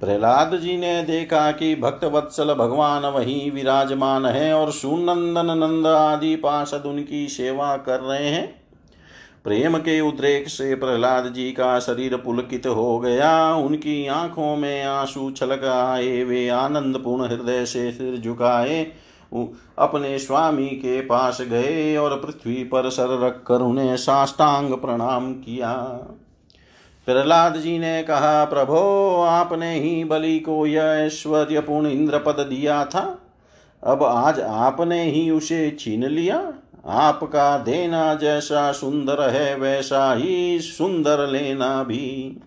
[SPEAKER 1] प्रहलाद जी ने देखा कि भक्त वत्सल भगवान वहीं विराजमान है और सुनंदन नंद आदि पार्षद उनकी सेवा कर रहे हैं। प्रेम के उद्रेक से प्रहलाद जी का शरीर पुलकित हो गया। उनकी आँखों में आँसू छलक आए, वे आनंद पूर्ण हृदय से सिर झुकाए। अपने स्वामी के पास गए और पृथ्वी पर सर रख कर उन्हें साष्टांग प्रणाम किया। प्रहलाद जी ने कहा, प्रभो, आपने ही बलि को यह ऐश्वर्यपूर्ण इंद्र पद दिया था। अब आज आपने ही उसे छीन लिया। आपका देना जैसा सुंदर है, वैसा ही सुंदर लेना भी।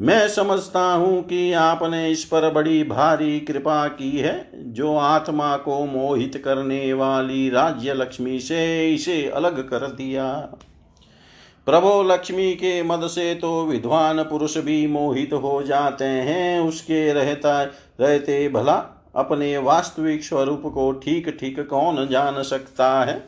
[SPEAKER 1] मैं समझता हूँ कि आपने इस पर बड़ी भारी कृपा की है। जो आत्मा को मोहित करने वाली राज्य लक्ष्मी से इसे अलग कर दिया। प्रभो लक्ष्मी के मद से तो विद्वान पुरुष भी मोहित हो जाते हैं। उसके रहता, रहते भला अपने वास्तविक स्वरूप को ठीक ठीक कौन जान सकता है?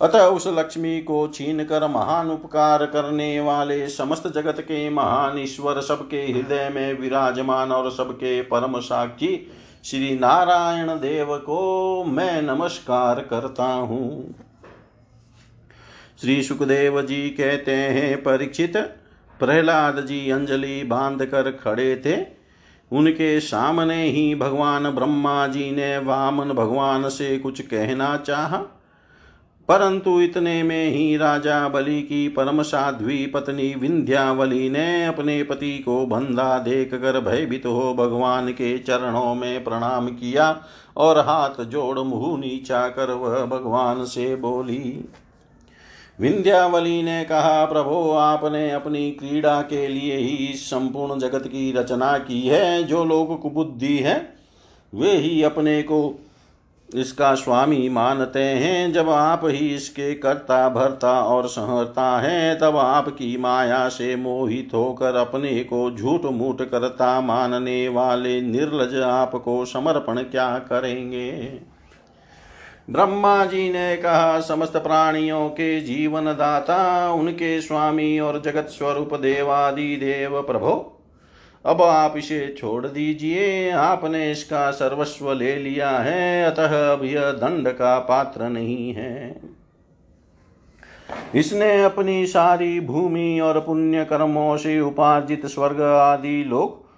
[SPEAKER 1] अतः उस लक्ष्मी को छीन कर महान उपकार करने वाले समस्त जगत के महान ईश्वर सबके हृदय में विराजमान और सबके परम साक्षी श्री नारायण देव को मैं नमस्कार करता हूँ। श्री सुखदेव जी कहते हैं, परीक्षित प्रहलाद जी अंजलि बाँध कर खड़े थे। उनके सामने ही भगवान ब्रह्मा जी ने वामन भगवान से कुछ कहना चाहा। परंतु इतने में ही राजा बलि की परम साध्वी पत्नी विंध्यावली ने अपने पति को बंधा देख कर भयभीत हो भगवान के चरणों में प्रणाम किया और हाथ जोड़ मुँह नीचा कर वह भगवान से बोली विंध्यावली ने कहा, प्रभो, आपने अपनी क्रीड़ा के लिए ही इस संपूर्ण जगत की रचना की है। जो लोग कुबुद्धि है, वे ही अपने को इसका स्वामी मानते हैं। जब आप ही इसके कर्ता, भरता और सहरता है, तब आपकी माया से मोहित होकर अपने को झूठ मूठ करता मानने वाले निर्लज आपको समर्पण क्या करेंगे? ब्रह्मा जी ने कहा, समस्त प्राणियों के जीवन दाता उनके स्वामी और जगत स्वरूप देवादि देव प्रभो, अब आप इसे छोड़ दीजिए। आपने इसका सर्वस्व ले लिया है, अतः अब यह दंड का पात्र नहीं है। इसने अपनी सारी भूमि और पुण्य कर्मों से उपार्जित स्वर्ग आदि लोग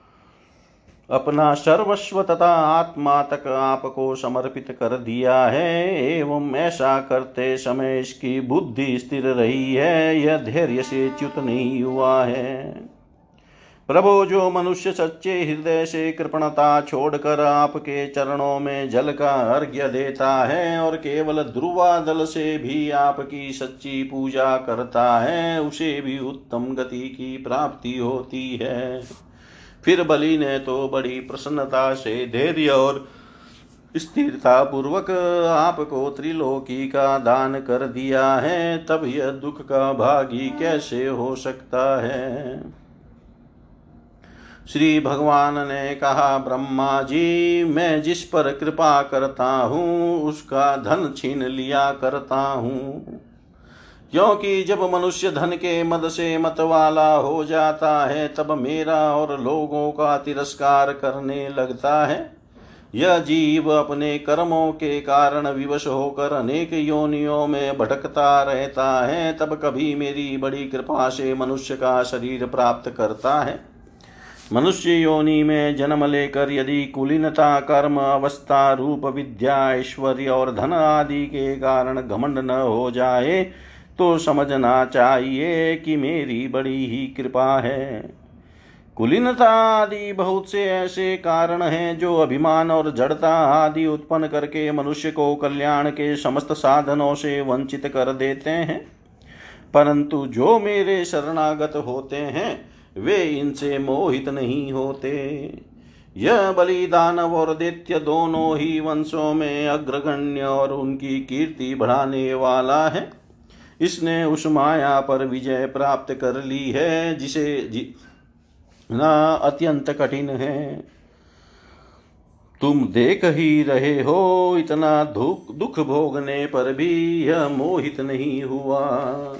[SPEAKER 1] अपना सर्वस्व तथा आत्मा तक आपको समर्पित कर दिया है, एवं ऐसा करते समय इसकी बुद्धि स्थिर रही है, यह धैर्य से च्युत नहीं हुआ है। प्रभो, जो मनुष्य सच्चे हृदय से कृपणता छोड़कर आपके चरणों में जल का अर्घ्य देता है और केवल ध्रुवा दल से भी आपकी सच्ची पूजा करता है, उसे भी उत्तम गति की प्राप्ति होती है। फिर बलि ने तो बड़ी प्रसन्नता से धैर्य और स्थिरता पूर्वक आपको त्रिलोकी का दान कर दिया है, तब यह दुख का भागी कैसे हो सकता है? श्री भगवान ने कहा, ब्रह्मा जी, मैं जिस पर कृपा करता हूँ, उसका धन छीन लिया करता हूँ। क्योंकि जब मनुष्य धन के मद से मत वाला हो जाता है, तब मेरा और लोगों का तिरस्कार करने लगता है। यह जीव अपने कर्मों के कारण विवश होकर अनेक योनियों में भटकता रहता है, तब कभी मेरी बड़ी कृपा से मनुष्य का शरीर प्राप्त करता है। मनुष्य योनि में जन्म लेकर यदि कुलीनता, कर्म, अवस्था, रूप, विद्या, ऐश्वर्य और धन आदि के कारण घमंड न हो जाए तो समझना चाहिए कि मेरी बड़ी ही कृपा है। कुलीनता आदि बहुत से ऐसे कारण हैं जो अभिमान और जड़ता आदि उत्पन्न करके मनुष्य को कल्याण के समस्त साधनों से वंचित कर देते हैं। परंतु जो मेरे शरणागत होते हैं, वे इनसे मोहित नहीं होते। यह बलिदानव और दैत्य दोनों ही वंशों में अग्रगण्य और उनकी कीर्ति बढ़ाने वाला है। इसने उस माया पर विजय प्राप्त कर ली है, जिसे ना अत्यंत कठिन है। तुम देख ही रहे हो, इतना दुख दुख भोगने पर भी यह मोहित नहीं हुआ।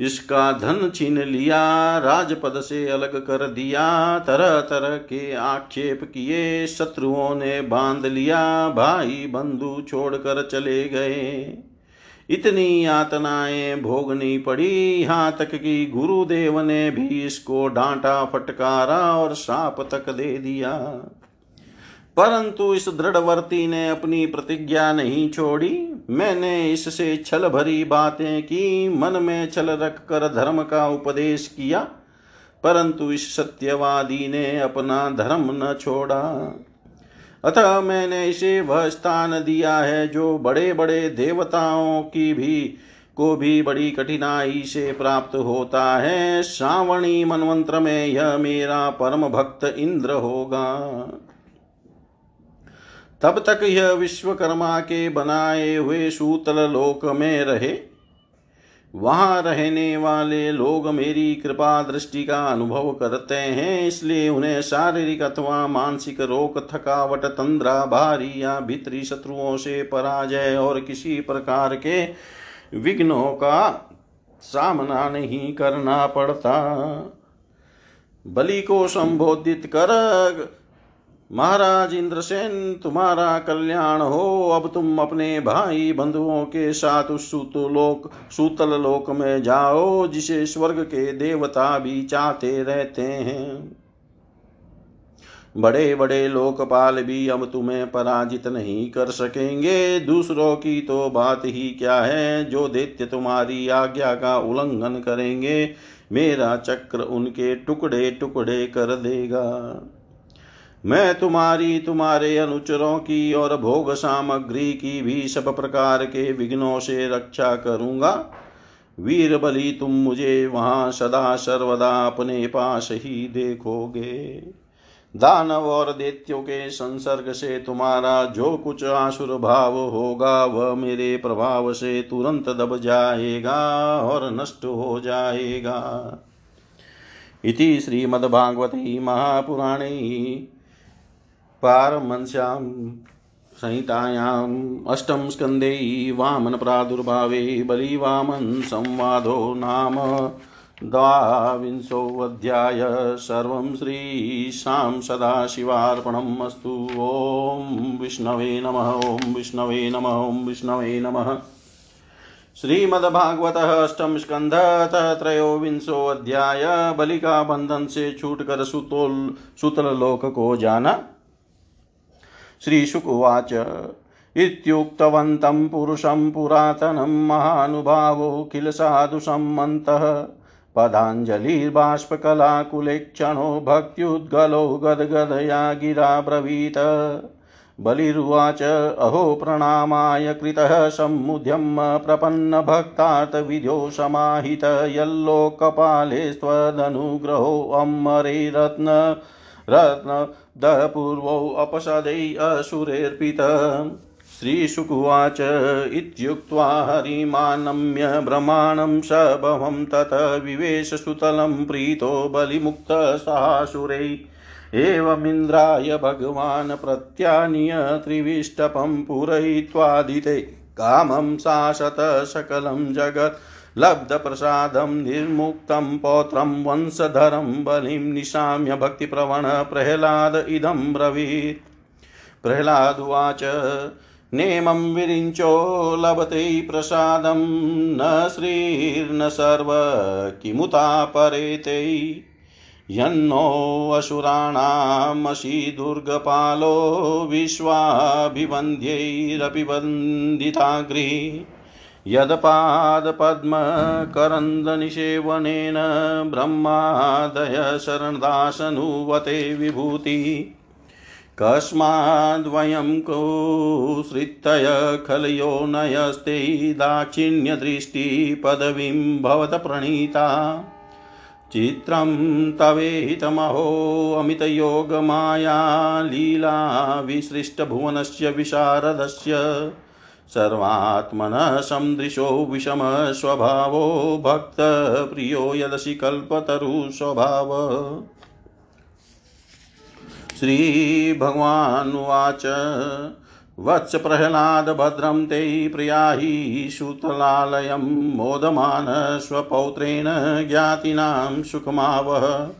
[SPEAKER 1] इसका धन छीन लिया, राजपद से अलग कर दिया तरह तरह के आक्षेप किए, शत्रुओं ने बाँध लिया भाई बंधु छोड़कर चले गए। इतनी यातनाएँ भोगनी पड़ी। यहाँ तक कि गुरुदेव ने भी इसको डांटा, फटकारा और साप तक दे दिया। परंतु इस दृढ़वर्ती ने अपनी प्रतिज्ञा नहीं छोड़ी। मैंने इससे छल भरी बातें की, मन में छल रख कर धर्म का उपदेश किया। परंतु इस सत्यवादी ने अपना धर्म न छोड़ा। अतः मैंने इसे वह स्थान दिया है जो बड़े बड़े देवताओं की भी, को भी बड़ी कठिनाई से प्राप्त होता है। श्रावणी मनमंत्र में यह मेरा परम भक्त इंद्र होगा। तब तक यह विश्वकर्मा के बनाए हुए सूतल लोक में रहे। वहाँ रहने वाले लोग मेरी कृपा दृष्टि का अनुभव करते हैं, इसलिए उन्हें शारीरिक अथवा मानसिक रोग, थकावट, तंद्रा, भारी या भीतरी शत्रुओं से पराजय और किसी प्रकार के विघ्नों का सामना नहीं करना पड़ता। बलि को संबोधित कर महाराज इंद्रसेन, तुम्हारा कल्याण हो। अब तुम अपने भाई बंधुओं के साथ उस सूतलोक सूतल लोक में जाओ, जिसे स्वर्ग के देवता भी चाहते रहते हैं। बड़े बड़े लोकपाल भी अब तुम्हें पराजित नहीं कर सकेंगे। दूसरों की तो बात ही क्या है, जो दैत्य तुम्हारी आज्ञा का उल्लंघन करेंगे, मेरा चक्र उनके टुकड़े टुकड़े कर देगा। मैं तुम्हारी, तुम्हारे अनुचरों की और भोग सामग्री की भी सब प्रकार के विघ्नों से रक्षा करूँगा। वीर बलि, तुम मुझे वहाँ सदा सर्वदा अपने पास ही देखोगे। दानव और देत्यों के संसर्ग से तुम्हारा जो कुछ आसुर भाव होगा, वह मेरे प्रभाव से तुरंत दब जाएगा और नष्ट हो जाएगा। इति श्रीमद्भागवते महापुराणे पारमंस्यां संहितायाम्, अष्टम स्कन्धे वामनप्रादुर्भावे बलिवामन संवादो नाम। द्वाविंशोऽध्याय सर्वं श्रीशां सदाशिवार्पणम् अस्तु। ॐ विष्णवे नमः, ॐ विष्णवे नमः, ॐ विष्णवे नमः। श्रीमद्भागवत अष्टम स्कंध त्रयोविंशो अध्याय बलि का बंधन से छूट कर सुतोल सुतल लोक को जाना। श्रीशुकुवाच। इत्युक्तवन्तं पुरुषं पुरातनं महानुभावो किल साधुसम्मन्तः पदाञ्जलिर्बाष्पकलाकुलेक्षणो भक्त्युद्गलो गदगदया गिरा ब्रवीत। बलिरुवाच, अहो प्रणामाय कृतः सम्मुद्यं प्रपन्नभक्तार्थविद्यो समाहित। यल्लोकपाले त्वदनुग्रहो अम्मरे रत्न रत्नदपूर्वो अपसदै असुरेऽर्पित। श्रीशुकुवाच इत्युक्त्वा हरिमानम्य ब्रह्माणं सभवं तत विवेशसुतलं प्रीतो बलिमुक्तसासुरै एवमिन्द्राय भगवान् प्रत्यानीय त्रिविष्टपं पूरयित्वादिते। कामं शासत सकलं जगत् लब्धप्रसादं निर्मुक्तं पौत्रं वंशधरं बलिं निशाम्य भक्तिप्रवण प्रह्लाद इदं ब्रवीत्। प्रह्लादुवाच नेमं विरिञ्चो, लभते प्रसादं, न श्रीर्न सर्व, किमुता परेते। यन्नोऽसुराणामसि दुर्गपालो, विश्वाभिवन्द्यैरपि वन्दिताग्री। यदपादपद्मकरन्दनिषेवनेन ब्रह्मादय शरणदासनुवते विभूति। कस्माद्वयं कुश्रितय खलयो नयस्ते दाक्षिण्यदृष्टिपदवीं भवत प्रणीता। चित्रं तवेहितमहो अमितयोगमाया लीला विसृष्टभुवनस्य विशारदस्य सर्वात्मनः सन्दृशो विषमस्वभावो भक्तप्रियो यदसि कल्पतरुस्वभाव श्रीभगवानुवाच, वत्स प्रह्लाद भद्रं ते प्रियाहि सुतलालयं मोदमान स्वपौत्रेण ज्ञातीनां सुखमावह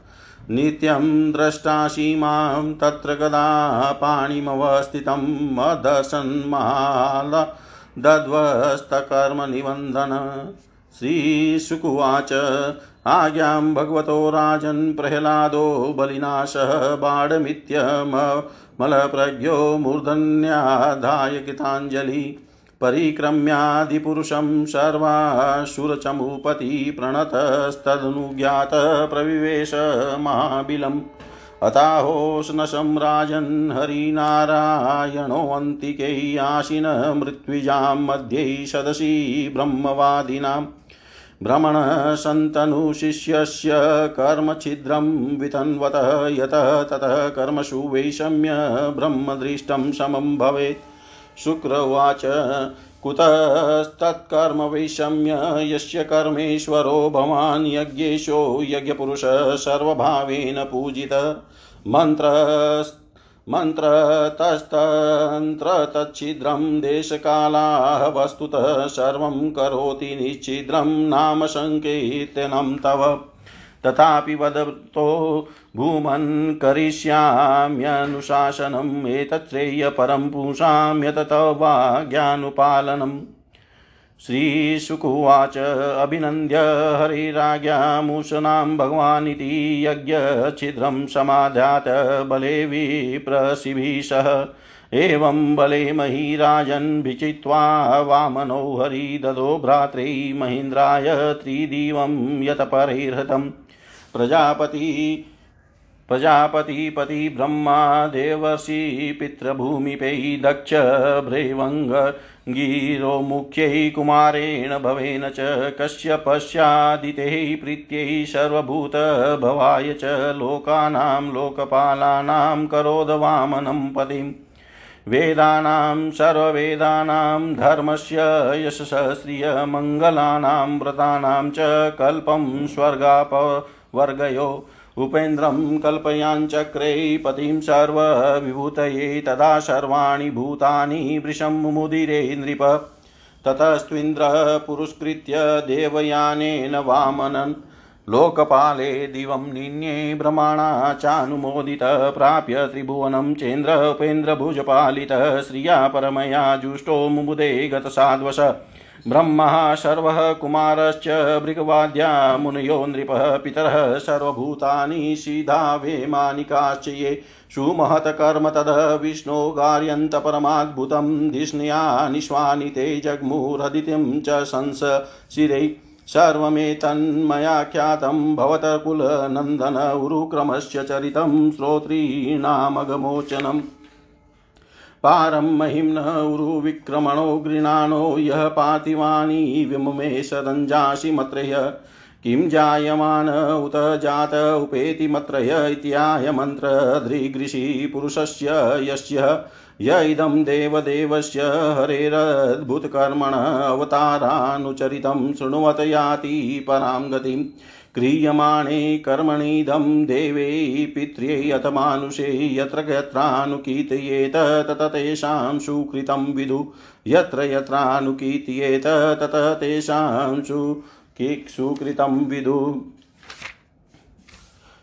[SPEAKER 1] नित्यं द्रष्टासि माँ तत्र कदा पाणिमवस्थितं मदसन्माल दध्वस्तकर्मनिबन्धन। श्रीशुकुवाच, आज्ञां भगवतो राजन् प्रह्लादो बलिनाशः बाढमित्यमलप्रज्ञो मूर्धन्याधाय कृताञ्जलि परिक्रम्यादिपुरुषं सर्वासुरचमूपति प्रणतस्तदनुज्ञात प्रविवेश महाबिलम् अताहोष्णशं राजन् हरिनारायणोऽन्तिकै आशिन मृत्विजां मध्ये सदसि ब्रह्मवादिनाम् भ्रमणसन्तनुशिष्यस्य कर्मछिद्रं वितन्वत यतः ततः कर्मसु वैषम्य ब्रह्मदृष्टं समं भवेत्। शुक्र उवाच कुतस्तत्कर्म वैषम्य यस्य कर्मेश्वरो भवान् यज्ञेशो यज्ञपुरुषः सर्वभावेन पूजित। मन्त्र मन्त्रतस्तन्त्र तच्छिद्रं देशकालाः वस्तुतः सर्वं करोति निश्चिद्रं नाम सङ्कीर्तनं तव। तथापि वदतो भूमन् करिष्याम्यनुशासनम् एतच्छ्रेयपरं पुंसां यतत वा ज्ञानुपालनम् श्रीशुकुवाच अभिनन्द्य हरिराज्ञामुषनां भगवानिति यज्ञच्छिद्रं समाध्यात बले विप्रसिभिः सह। एवं बले महीराजन् भिचित्वा वामनो हरि ददो भ्रात्रे महीन्द्राय त्रिदिवं यतपरैर्हतम्। प्रजापति प्रजापतिपति ब्रह्मा देवर्षि पितृभूमिपै दक्ष भ्रेवङ्गीरो मुख्यै कुमारेण भवेन च कश्यपश्चादितैः प्रीत्यै सर्वभूतभवाय च लोकानां लोकपालानां करोदवामनं पतिम्। वेदानां सर्ववेदानां धर्मस्य यशस्श्रियमङ्गलानां व्रतानां च कल्पं स्वर्गापवर्गयो उपेन्द्रं कल्पयाञ्चक्रे पतिं सर्वविभूतये तदा सर्वाणि भूतानि वृषं मुदिरे नृप। ततस्त्विन्द्रः पुरस्कृत्य देवयानेन वामनन्। लोकपाले दिवं निन्ये भ्रमाणा चानुमोदितः प्राप्य त्रिभुवनं चेन्द्र उपेन्द्रभुजपालितः श्रिया परमया जुष्टो मुमुदे गतसाध्वश ब्रह्मः सर्वः कुमारश्च भृगवाद्या मुनयो नृपः पितरः सर्वभूतानि सीधावेमानिकाश्च ये। सुमहत्कर्म तद विष्णो गार्यन्तपरमाद्भुतं धिष्ण्या निष्वानि ते जग्मुरदितिं च संसशिरै सर्वमेतन्मया ख्यातं भवतकुलनन्दन उरुक्रमस्य चरितं श्रोत्रीणामगमोचनम्। पारं महिम्न उरुविक्रमणो गृणानो यः पातिवाणी विमुमे सदञ्जासि मत्रय किं जायमान उत जात उपेति मत्रय इत्यायमन्त्रधृगृषि पुरुषस्य यस्य। य इदं देवदेवस्य हरेरद्भुतकर्मण अवतारानुचरितं शृण्वत याति परां गतिम्। क्रियमाणे कर्मणीदं देवे पित्र्यै अथ मानुषे यत्र यत्रानुकीर्तयेत तत तेषां सुकृतं विदु। यत्र यत्रानुकीर्तयेत तत तेषां सुकृतं विदु।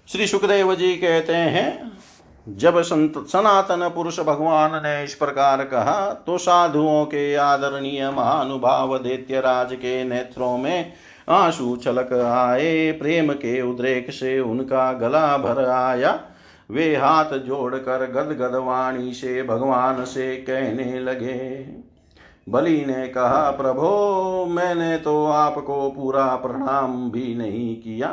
[SPEAKER 1] श्री सुखदेव जी कहते हैं, जब संत सनातन पुरुष भगवान ने इस प्रकार कहा तो साधुओं के आदरणीय महानुभाव दैत्यराज के नेत्रों में आँसू छलक आए, प्रेम के उद्रेक से उनका गला भर आया। वे हाथ जोड़कर गदगद वाणी से भगवान से कहने लगे, बलि ने कहा, प्रभो, मैंने तो आपको पूरा प्रणाम भी नहीं किया।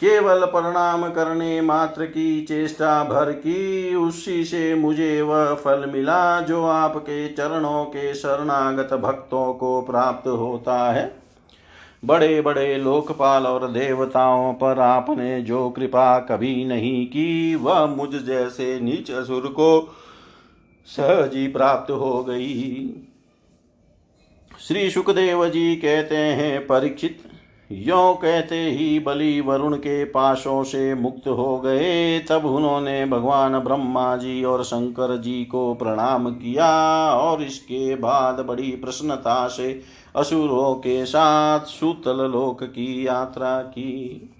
[SPEAKER 1] केवल प्रणाम करने मात्र की चेष्टा भर की, उसी से मुझे वह फल मिला, जो आपके चरणों के शरणागत भक्तों को प्राप्त होता है। बड़े बड़े लोकपाल और देवताओं पर आपने जो कृपा कभी नहीं की, वह मुझ जैसे नीच असुर को सहजी प्राप्त हो गई। श्री सुखदेव जी कहते हैं, परीक्षित यो कहते ही बलि वरुण के पासों से मुक्त हो गए। तब उन्होंने भगवान ब्रह्मा जी और शंकर जी को प्रणाम किया और इसके बाद बड़ी प्रसन्नता से असुरों के साथ सुतल लोक की यात्रा की।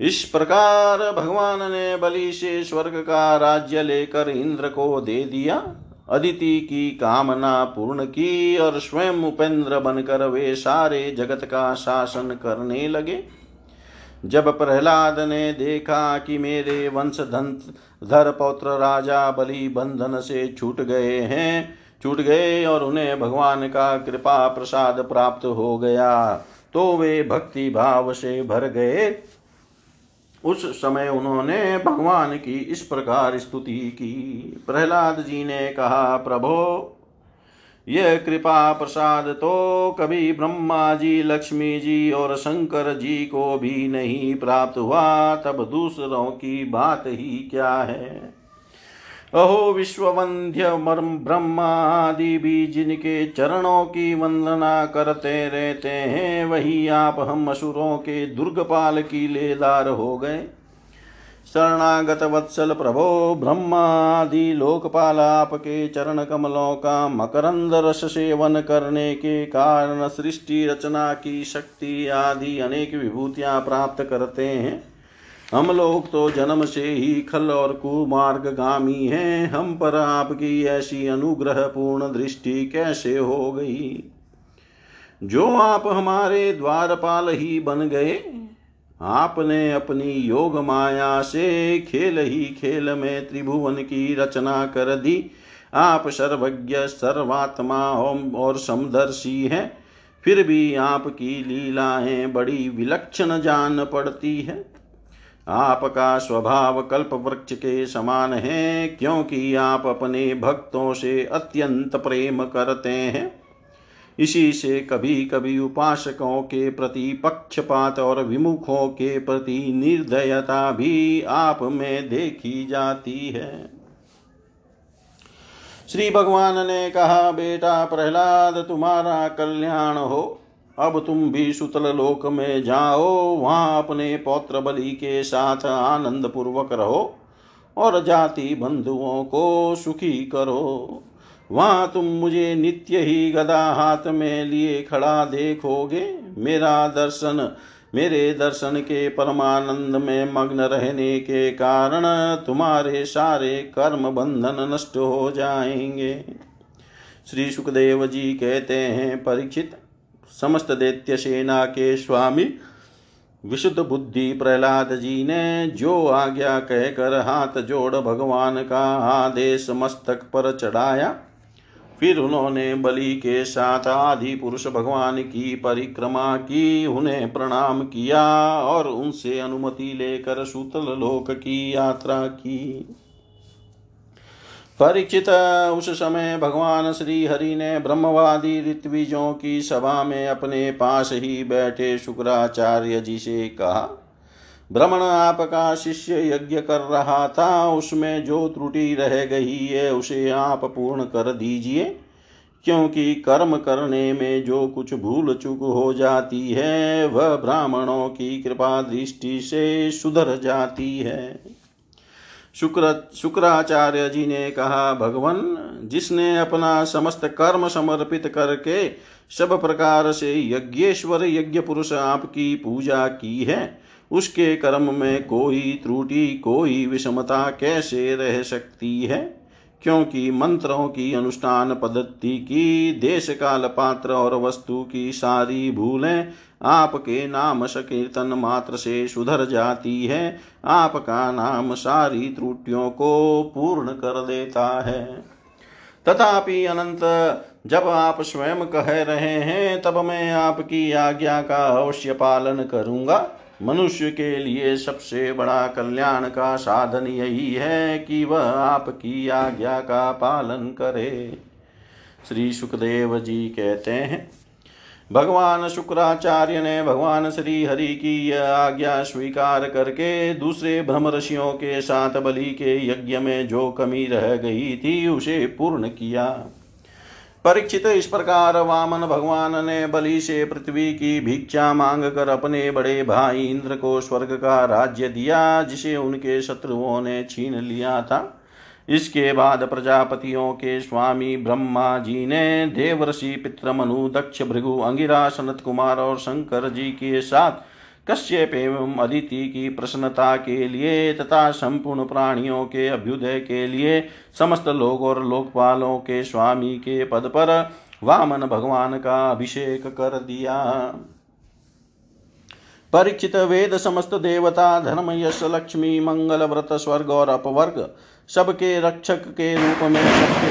[SPEAKER 1] इस प्रकार भगवान ने बलि से स्वर्ग का राज्य लेकर इंद्र को दे दिया। अदिति की कामना पूर्ण की और स्वयं उपेंद्र बनकर वे सारे जगत का शासन करने लगे। जब प्रहलाद ने देखा कि मेरे वंश धर पौत्र राजा बलि बंधन से छूट गए हैं, छूट गए और उन्हें भगवान का कृपा प्रसाद प्राप्त हो गया तो वे भक्ति भाव से भर गए। उस समय उन्होंने भगवान की इस प्रकार स्तुति की। प्रहलाद जी ने कहा, प्रभो यह कृपा प्रसाद तो कभी ब्रह्मा जी, लक्ष्मी जी और शंकर जी को भी नहीं प्राप्त हुआ, तब दूसरों की बात ही क्या है? अहो विश्ववंध्य ब्रह्मादि भी जिनके चरणों की वंदना करते रहते हैं, वही आप हम असुरों के दुर्गपाल की लेदार हो गए। शरणागत वत्सल प्रभो ब्रह्मादि लोकपाल आपके चरण कमलों का मकरंद रस सेवन करने के कारण सृष्टि रचना की शक्ति आदि अनेक विभूतियाँ प्राप्त करते हैं। हम लोग तो जन्म से ही खल और कुमार्ग गामी हैं। हम पर आपकी ऐसी अनुग्रह पूर्ण दृष्टि कैसे हो गई? जो आप हमारे द्वारपाल ही बन गए, आपने अपनी योग माया से खेल ही खेल में त्रिभुवन की रचना कर दी। आप सर्वज्ञ, सर्वात्मा और समदर्शी हैं। फिर भी आपकी लीलाएँ बड़ी विलक्षण जान पड़ती है। आपका स्वभाव कल्प वृक्ष के समान है, क्योंकि आप अपने भक्तों से अत्यंत प्रेम करते हैं। इसी से कभी कभी उपासकों के प्रति पक्षपात और विमुखों के प्रति निर्दयता भी आप में देखी जाती है। श्री भगवान ने कहा, बेटा प्रहलाद, तुम्हारा कल्याण हो। अब तुम भी सुतल लोक में जाओ, वहाँ अपने पौत्र बलि के साथ आनंद पूर्वक रहो और जाति बंधुओं को सुखी करो। वहाँ तुम मुझे नित्य ही गदा हाथ में लिए खड़ा देखोगे। मेरा दर्शन, मेरे दर्शन के परमानंद में मग्न रहने के कारण तुम्हारे सारे कर्म बंधन नष्ट हो जाएँगे। श्री सुखदेव जी कहते हैं, परीक्षित समस्त दैत्य सेना के स्वामी, विशुद्ध बुद्धि प्रहलाद जी ने जो आज्ञा कहकर हाथ जोड़ भगवान का आदेश मस्तक पर चढ़ाया, फिर उन्होंने बलि के साथ आदि पुरुष भगवान की परिक्रमा की, उन्हें प्रणाम किया और उनसे अनुमति लेकर सूतल लोक की यात्रा की। परीक्षित उस समय भगवान श्री हरि ने ब्रह्मवादी ऋत्विजों की सभा में अपने पास ही बैठे शुक्राचार्य जी से कहा भ्रमण आपका शिष्य यज्ञ कर रहा था, उसमें जो त्रुटि रह गई है, उसे आप पूर्ण कर दीजिए, क्योंकि कर्म करने में जो कुछ भूल चूक हो जाती है, वह ब्राह्मणों की कृपा दृष्टि से सुधर जाती है। शुक्र, शुक्राचार्य जी ने कहा, भगवान, जिसने अपना समस्त कर्म समर्पित करके सब प्रकार से यज्ञेश्वर यज्ञ पुरुष आपकी पूजा की है, उसके कर्म में कोई त्रुटि, कोई विषमता कैसे रह सकती है? क्योंकि मंत्रों की अनुष्ठान पद्धति की देश काल पात्र और वस्तु की सारी भूलें आपके नाम संकीर्तन मात्र से सुधर जाती है। आपका नाम सारी त्रुटियों को पूर्ण कर देता है। तथापि अनंत, जब आप स्वयं कह रहे हैं, तब मैं आपकी आज्ञा का अवश्य पालन करूँगा। मनुष्य के लिए सबसे बड़ा कल्याण का साधन यही है कि वह आपकी आज्ञा का पालन करे। श्री सुखदेव जी कहते हैं, भगवान शुक्राचार्य ने भगवान श्री हरि की यह आज्ञा स्वीकार करके दूसरे भ्रम ऋषियों के साथ बलि के यज्ञ में जो कमी रह गई थी, उसे पूर्ण किया। परीक्षित इस प्रकार वामन भगवान ने बलि से पृथ्वी की भिक्षा मांग कर अपने बड़े भाई इंद्र को स्वर्ग का राज्य दिया, जिसे उनके शत्रुओं ने छीन लिया था। इसके बाद प्रजापतियों के स्वामी ब्रह्मा जी ने देवर्षि पितृमनु दक्ष भृगु अंगिरा, सनत कुमार और शंकर जी के साथ कश्यप एवं अदिति की प्रसन्नता के लिए तथा संपूर्ण प्राणियों के अभ्युदय के लिए समस्त लोग और लोकपालों के स्वामी के पद पर वामन भगवान का अभिषेक कर दिया। परीक्षित वेद समस्त देवता, धर्म, यश, लक्ष्मी, मंगल, व्रत, स्वर्ग और अपवर्ग, सबके रक्षक के रूप में सबके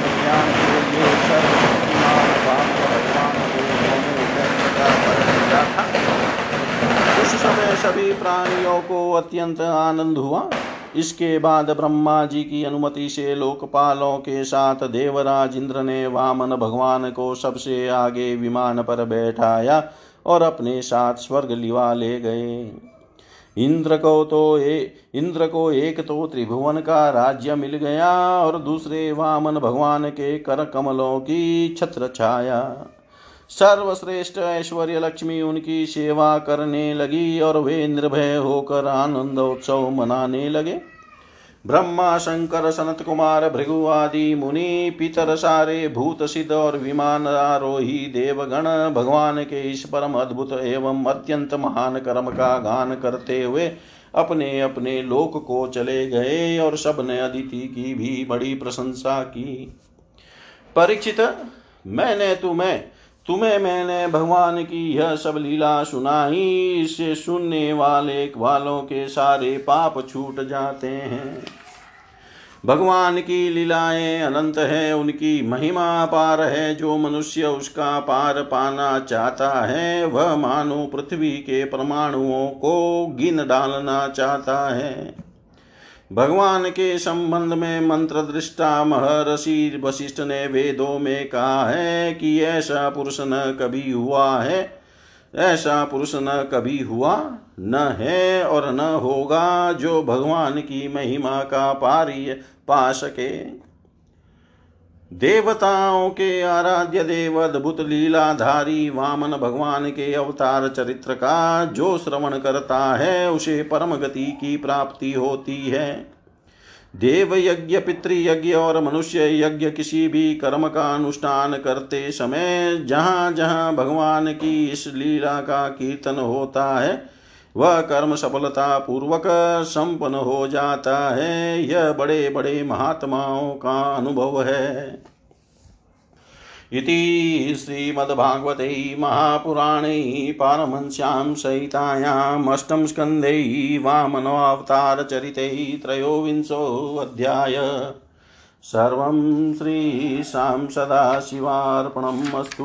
[SPEAKER 1] कल्याण के लिए भगवान को उस समय सभी प्राणियों को अत्यंत आनंद हुआ। इसके बाद ब्रह्मा जी की अनुमति से लोकपालों के साथ देवराज इंद्र ने वामन भगवान को सबसे आगे विमान पर बैठाया और अपने साथ स्वर्ग लिवा ले गए। इंद्र को तो ए, इंद्र को एक तो त्रिभुवन का राज्य मिल गया और दूसरे वामन भगवान के कर कमलों की छत्र छाया। सर्वश्रेष्ठ ऐश्वर्य लक्ष्मी उनकी सेवा करने लगी और वे निर्भय होकर आनंद उत्सव मनाने लगे। ब्रह्मा, शंकर, सनत कुमार, भृगु आदि मुनि, पितर सारे भूत सिद्ध और विमान आरोही देवगण भगवान के इस परम अद्भुत एवं अत्यंत महान कर्म का गान करते हुए अपने अपने लोक को चले गए और सबने अदिति की भी बड़ी प्रशंसा की। परीक्षित, मैंने तुम्हें तुम्हें मैंने भगवान की यह सब लीला सुनाई, इससे सुनने वाले वालों के सारे पाप छूट जाते हैं। भगवान की लीलाएँ अनंत है, उनकी महिमा पार है, जो मनुष्य उसका पार पाना चाहता है, वह मानो पृथ्वी के परमाणुओं को गिन डालना चाहता है। भगवान के संबंध में मंत्र दृष्टा महर्षि वशिष्ठ ने वेदों में कहा है कि ऐसा पुरुष न कभी हुआ है। ऐसा पुरुष न कभी हुआ, न है और न होगा जो भगवान की महिमा का पारी पा सके। देवताओं के आराध्य देव, अद्भुत लीलाधारी वामन भगवान के अवतार चरित्र का जो श्रवण करता है, उसे परम गति की प्राप्ति होती है। देव यज्ञ पितृयज्ञ और मनुष्य यज्ञ किसी भी कर्म का अनुष्ठान करते समय जहाँ जहाँ भगवान की इस लीला का कीर्तन होता है वह कर्म सफलता पूर्वक संपन्न हो जाता है। यह बड़े बड़े महात्माओं का अनुभव है। इति श्रीमद्भागवते महापुराणे पारमहंस्यां सहितायाम् अष्टम स्कन्धे वामनोऽवतारचरिते त्रयोविंशोऽध्याय सर्वं श्रीशां सदाशिवार्पणम् अस्तु।